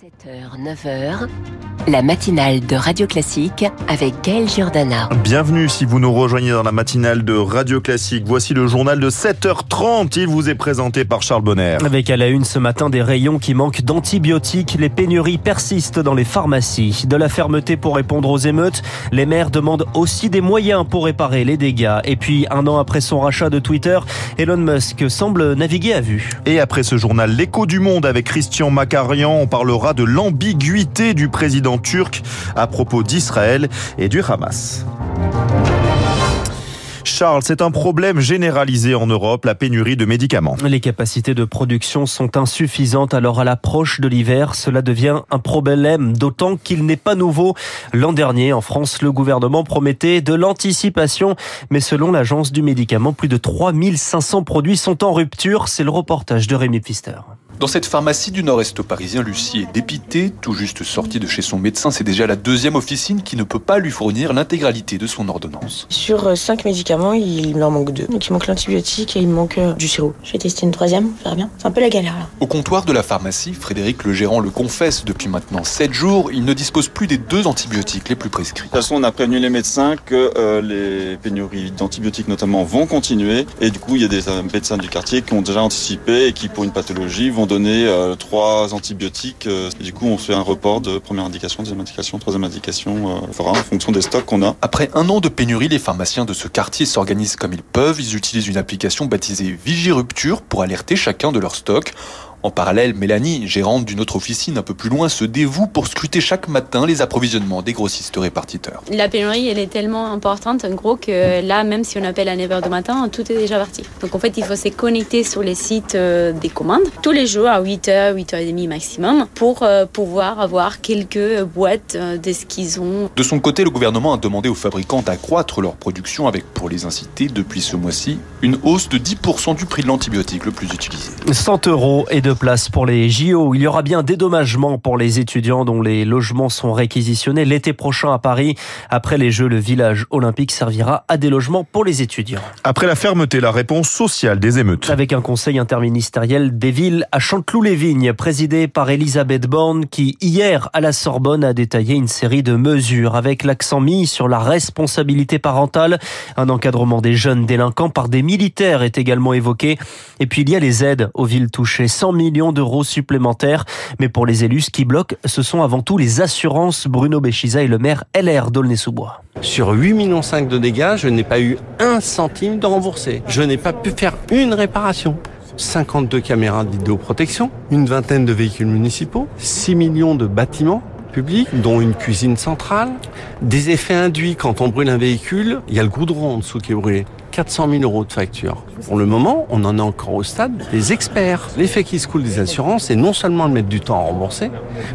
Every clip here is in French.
7h, 9h, la matinale de Radio Classique avec Gaël Giordana. Bienvenue si vous nous rejoignez dans la matinale de Radio Classique. Voici le journal de 7h30. Il vous est présenté par Charles Bonner. Avec à la une ce matin des rayons qui manquent d'antibiotiques, les pénuries persistent dans les pharmacies. De la fermeté pour répondre aux émeutes, les maires demandent aussi des moyens pour réparer les dégâts. Et puis, un an après son rachat de Twitter, Elon Musk semble naviguer à vue. Et après ce journal, l'écho du monde avec Christian Macarian, on parlera de l'ambiguïté du président turc à propos d'Israël et du Hamas. Charles, c'est un problème généralisé en Europe, la pénurie de médicaments. Les capacités de production sont insuffisantes, alors à l'approche de l'hiver, cela devient un problème, d'autant qu'il n'est pas nouveau. L'an dernier, en France, le gouvernement promettait de l'anticipation, mais selon l'agence du médicament, plus de 3500 produits sont en rupture. C'est le reportage de Rémi Pfister. Dans cette pharmacie du nord-est parisien, Lucie est dépitée. Tout juste sortie de chez son médecin, c'est déjà la deuxième officine qui ne peut pas lui fournir l'intégralité de son ordonnance. Sur cinq médicaments, il en manque deux. Donc il manque l'antibiotique et il manque euh, du sirop. Je vais tester une troisième, ça va bien. C'est un peu la galère là. Au comptoir de la pharmacie, Frédéric le gérant le confesse depuis maintenant 7 jours, il ne dispose plus des deux antibiotiques les plus prescrits. De toute façon, on a prévenu les médecins que euh, les pénuries d'antibiotiques notamment vont continuer et du coup, il y a des euh, médecins du quartier qui ont déjà anticipé et qui pour une pathologie vont donner euh, trois antibiotiques. Euh, du coup, on fait un report de première indication, deuxième indication, troisième indication, euh, en fonction des stocks qu'on a. Après un an de pénurie, les pharmaciens de ce quartier s'organisent comme ils peuvent. Ils utilisent une application baptisée Vigirupture pour alerter chacun de leurs stocks. En parallèle, Mélanie, gérante d'une autre officine un peu plus loin, se dévoue pour scruter chaque matin les approvisionnements des grossistes répartiteurs. La pénurie, elle est tellement importante, en gros, que là, même si on appelle à 9h du matin, tout est déjà parti. Donc en fait, il faut se connecter sur les sites euh, des commandes tous les jours à 8h, 8h30 maximum pour euh, pouvoir avoir quelques boîtes euh, de ce qu'ils ont. De son côté, le gouvernement a demandé aux fabricants d'accroître leur production avec, pour les inciter, depuis ce mois-ci, une hausse de 10% du prix de l'antibiotique le plus utilisé. 100 euros et de place pour les JO. Il y aura bien dédommagement pour les étudiants dont les logements sont réquisitionnés l'été prochain à Paris. Après les Jeux, le village olympique servira à des logements pour les étudiants. Après la fermeté, la réponse sociale des émeutes. Avec un conseil interministériel des villes à Chanteloup-les-Vignes, présidé par Elisabeth Borne, qui hier à la Sorbonne a détaillé une série de mesures avec l'accent mis sur la responsabilité parentale. Un encadrement des jeunes délinquants par des militaires est également évoqué. Et puis il y a les aides aux villes touchées. 100 millions d'euros supplémentaires. Mais pour les élus, ce qui bloque, ce sont avant tout les assurances. Bruno Béchiza est le maire LR d'Aulnay-sous-Bois. Sur 8,5 millions de dégâts, je n'ai pas eu un centime de remboursé. Je n'ai pas pu faire une réparation. 52 caméras de vidéoprotection, une vingtaine de véhicules municipaux, 6 millions de bâtiments publics, dont une cuisine centrale, des effets induits quand on brûle un véhicule, il y a le goudron en dessous qui est brûlé. 400 000 euros de facture. Pour le moment, on en est encore au stade des experts. L'effet qui se coule des assurances, c'est non seulement de mettre du temps à rembourser,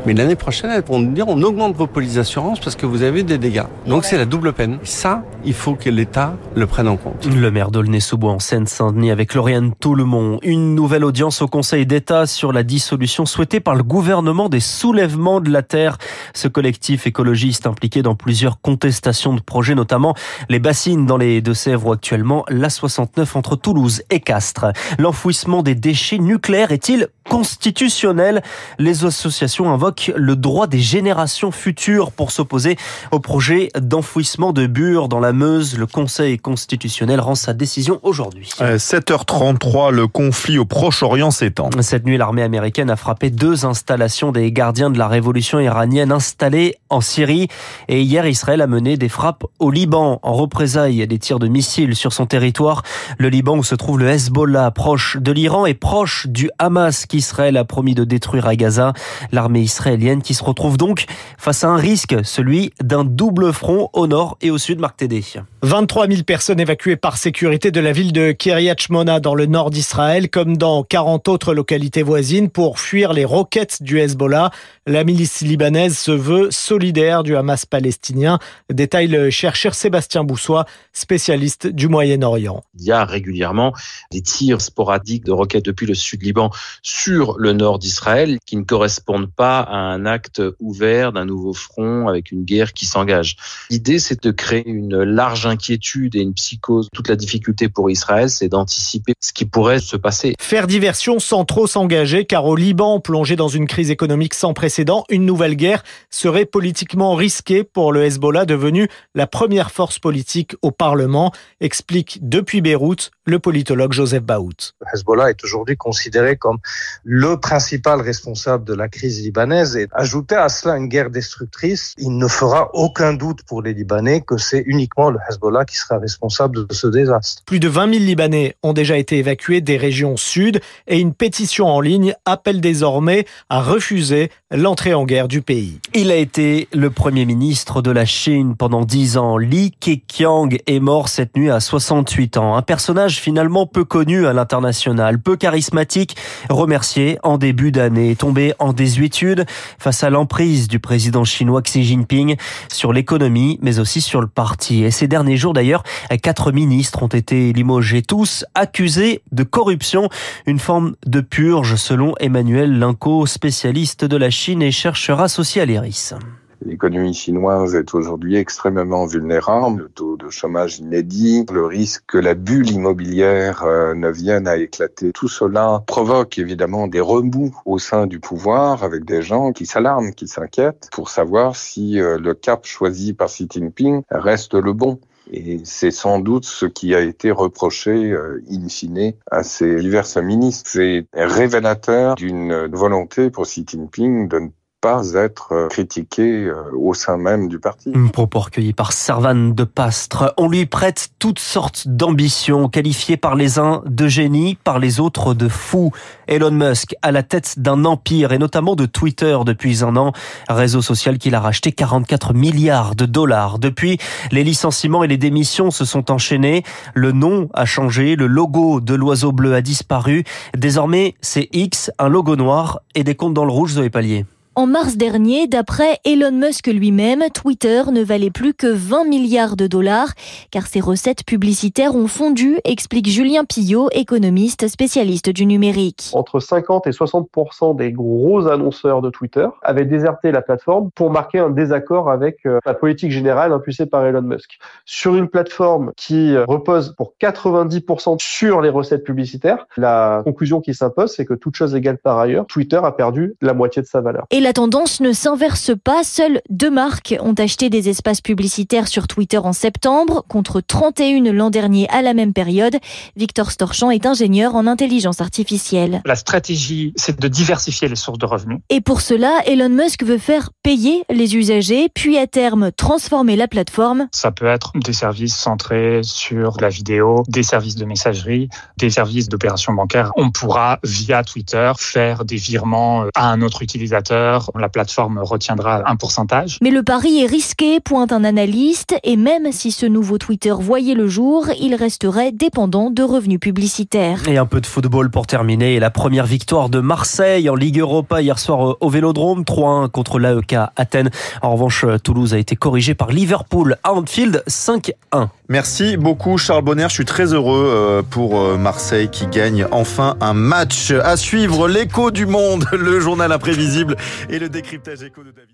mais l'année prochaine, elles vont nous dire on augmente vos polices d'assurance parce que vous avez des dégâts. Donc c'est la double peine. Ça, il faut que l'État le prenne en compte. Le maire d'Aulnay-sous-Bois en Seine-Saint-Denis avec Lauriane Toulemont. Une nouvelle audience au Conseil d'État sur la dissolution souhaitée par le gouvernement des soulèvements de la terre. Ce collectif écologiste impliqué dans plusieurs contestations de projets, notamment les bassines dans les Deux-Sèvres où actuellement l'A69 entre Toulouse et Castres. L'enfouissement des déchets nucléaires est-il constitutionnel Les associations invoquent le droit des générations futures pour s'opposer au projet d'enfouissement de Bure dans la Meuse. Le Conseil constitutionnel rend sa décision aujourd'hui. 7h33, le conflit au Proche-Orient s'étend. Cette nuit, l'armée américaine a frappé deux installations des gardiens de la révolution iranienne installées en Syrie. Et hier, Israël a mené des frappes au Liban en représailles des tirs de missiles sur son territoire. Le Liban où se trouve le Hezbollah, proche de l'Iran et proche du Hamas qu'Israël a promis de détruire à Gaza. L'armée israélienne qui se retrouve donc face à un risque, celui d'un double front au nord et au sud, Marc Tédé. 23 000 personnes évacuées par sécurité de la ville de Kiryat Shmona dans le nord d'Israël, comme dans 40 autres localités voisines, pour fuir les roquettes du Hezbollah. La milice libanaise se veut solidaire du Hamas palestinien, détaille le chercheur Sébastien Boussois, spécialiste du Moyen-Orient. Il y a régulièrement des tirs sporadiques de roquettes depuis le sud Liban sur le nord d'Israël qui ne correspondent pas à un acte ouvert d'un nouveau front avec une guerre qui s'engage. L'idée, c'est de créer une large inquiétude et une psychose. Toute la difficulté pour Israël, c'est d'anticiper ce qui pourrait se passer. Faire diversion sans trop s'engager, car au Liban, plongé dans une crise économique sans précédent, une nouvelle guerre serait politiquement risquée pour le Hezbollah, devenu la première force politique au Parlement, explique depuis Beyrouth le politologue Joseph Baout. Le Hezbollah est aujourd'hui considéré comme le principal responsable de la crise libanaise et ajouter à cela une guerre destructrice, il ne fera aucun doute pour les Libanais que c'est uniquement le Hezbollah qui sera responsable de ce désastre. Plus de 20 000 Libanais ont déjà été évacués des régions sud et une pétition en ligne appelle désormais à refuser l'entrée en guerre du pays. Il a été le premier ministre de la Chine pendant 10 ans. Li Keqiang est mort cette nuit à 68 ans. Un personnage finalement peu connu à l'international, peu charismatique, remercié en début d'année, tombé en désuétude face à l'emprise du président chinois Xi Jinping sur l'économie, mais aussi sur le parti. Et ces derniers jours d'ailleurs, quatre ministres ont été limogés, tous accusés de corruption, une forme de purge selon Emmanuel Linco, spécialiste de la Chine et chercheur associé à l'IRIS. L'économie chinoise est aujourd'hui extrêmement vulnérable, le taux de chômage inédit, le risque que la bulle immobilière euh, ne vienne à éclater. Tout cela provoque évidemment des remous au sein du pouvoir avec des gens qui s'alarment, qui s'inquiètent pour savoir si euh, le cap choisi par Xi Jinping reste le bon. Et c'est sans doute ce qui a été reproché euh, in fine à ces divers ministres. C'est révélateur d'une volonté pour Xi Jinping de ne pas être euh, critiqué euh, au sein même du parti. Un propos recueilli par Servan de Pastre. On lui prête toutes sortes d'ambitions, qualifiées par les uns de génie, par les autres de fou. Elon Musk à la tête d'un empire et notamment de Twitter depuis un an, réseau social qu'il a racheté 44 milliards de dollars. Depuis, les licenciements et les démissions se sont enchaînés. Le nom a changé, le logo de l'oiseau bleu a disparu. Désormais, c'est X, un logo noir et des comptes dans le rouge, Zoé Pallier. En mars dernier, d'après Elon Musk lui-même, Twitter ne valait plus que 20 milliards de dollars, car ses recettes publicitaires ont fondu, explique Julien Pillot, économiste spécialiste du numérique. Entre 50 et 60 des gros annonceurs de Twitter avaient déserté la plateforme pour marquer un désaccord avec euh, la politique générale impulsée par Elon Musk. Sur une plateforme qui euh, repose pour 90% sur les recettes publicitaires, la conclusion qui s'impose, c'est que toute chose égale par ailleurs, Twitter a perdu la moitié de sa valeur la tendance ne s'inverse pas. Seules deux marques ont acheté des espaces publicitaires sur Twitter en septembre, contre 31 l'an dernier à la même période. Victor Storchamp est ingénieur en intelligence artificielle. La stratégie, c'est de diversifier les sources de revenus. Et pour cela, Elon Musk veut faire payer les usagers, puis à terme transformer la plateforme. Ça peut être des services centrés sur la vidéo, des services de messagerie, des services d'opération bancaire. On pourra, via Twitter, faire des virements à un autre utilisateur la plateforme retiendra un pourcentage. Mais le pari est risqué, pointe un analyste, et même si ce nouveau Twitter voyait le jour, il resterait dépendant de revenus publicitaires. Et un peu de football pour terminer. La première victoire de Marseille en Ligue Europa hier soir au Vélodrome, 3-1 contre l'AEK Athènes. En revanche, Toulouse a été corrigé par Liverpool à Anfield, 5-1. Merci beaucoup Charles Bonner, je suis très heureux euh, pour euh, Marseille qui gagne enfin un match. À suivre l'écho du monde, le journal imprévisible et le décryptage écho de David.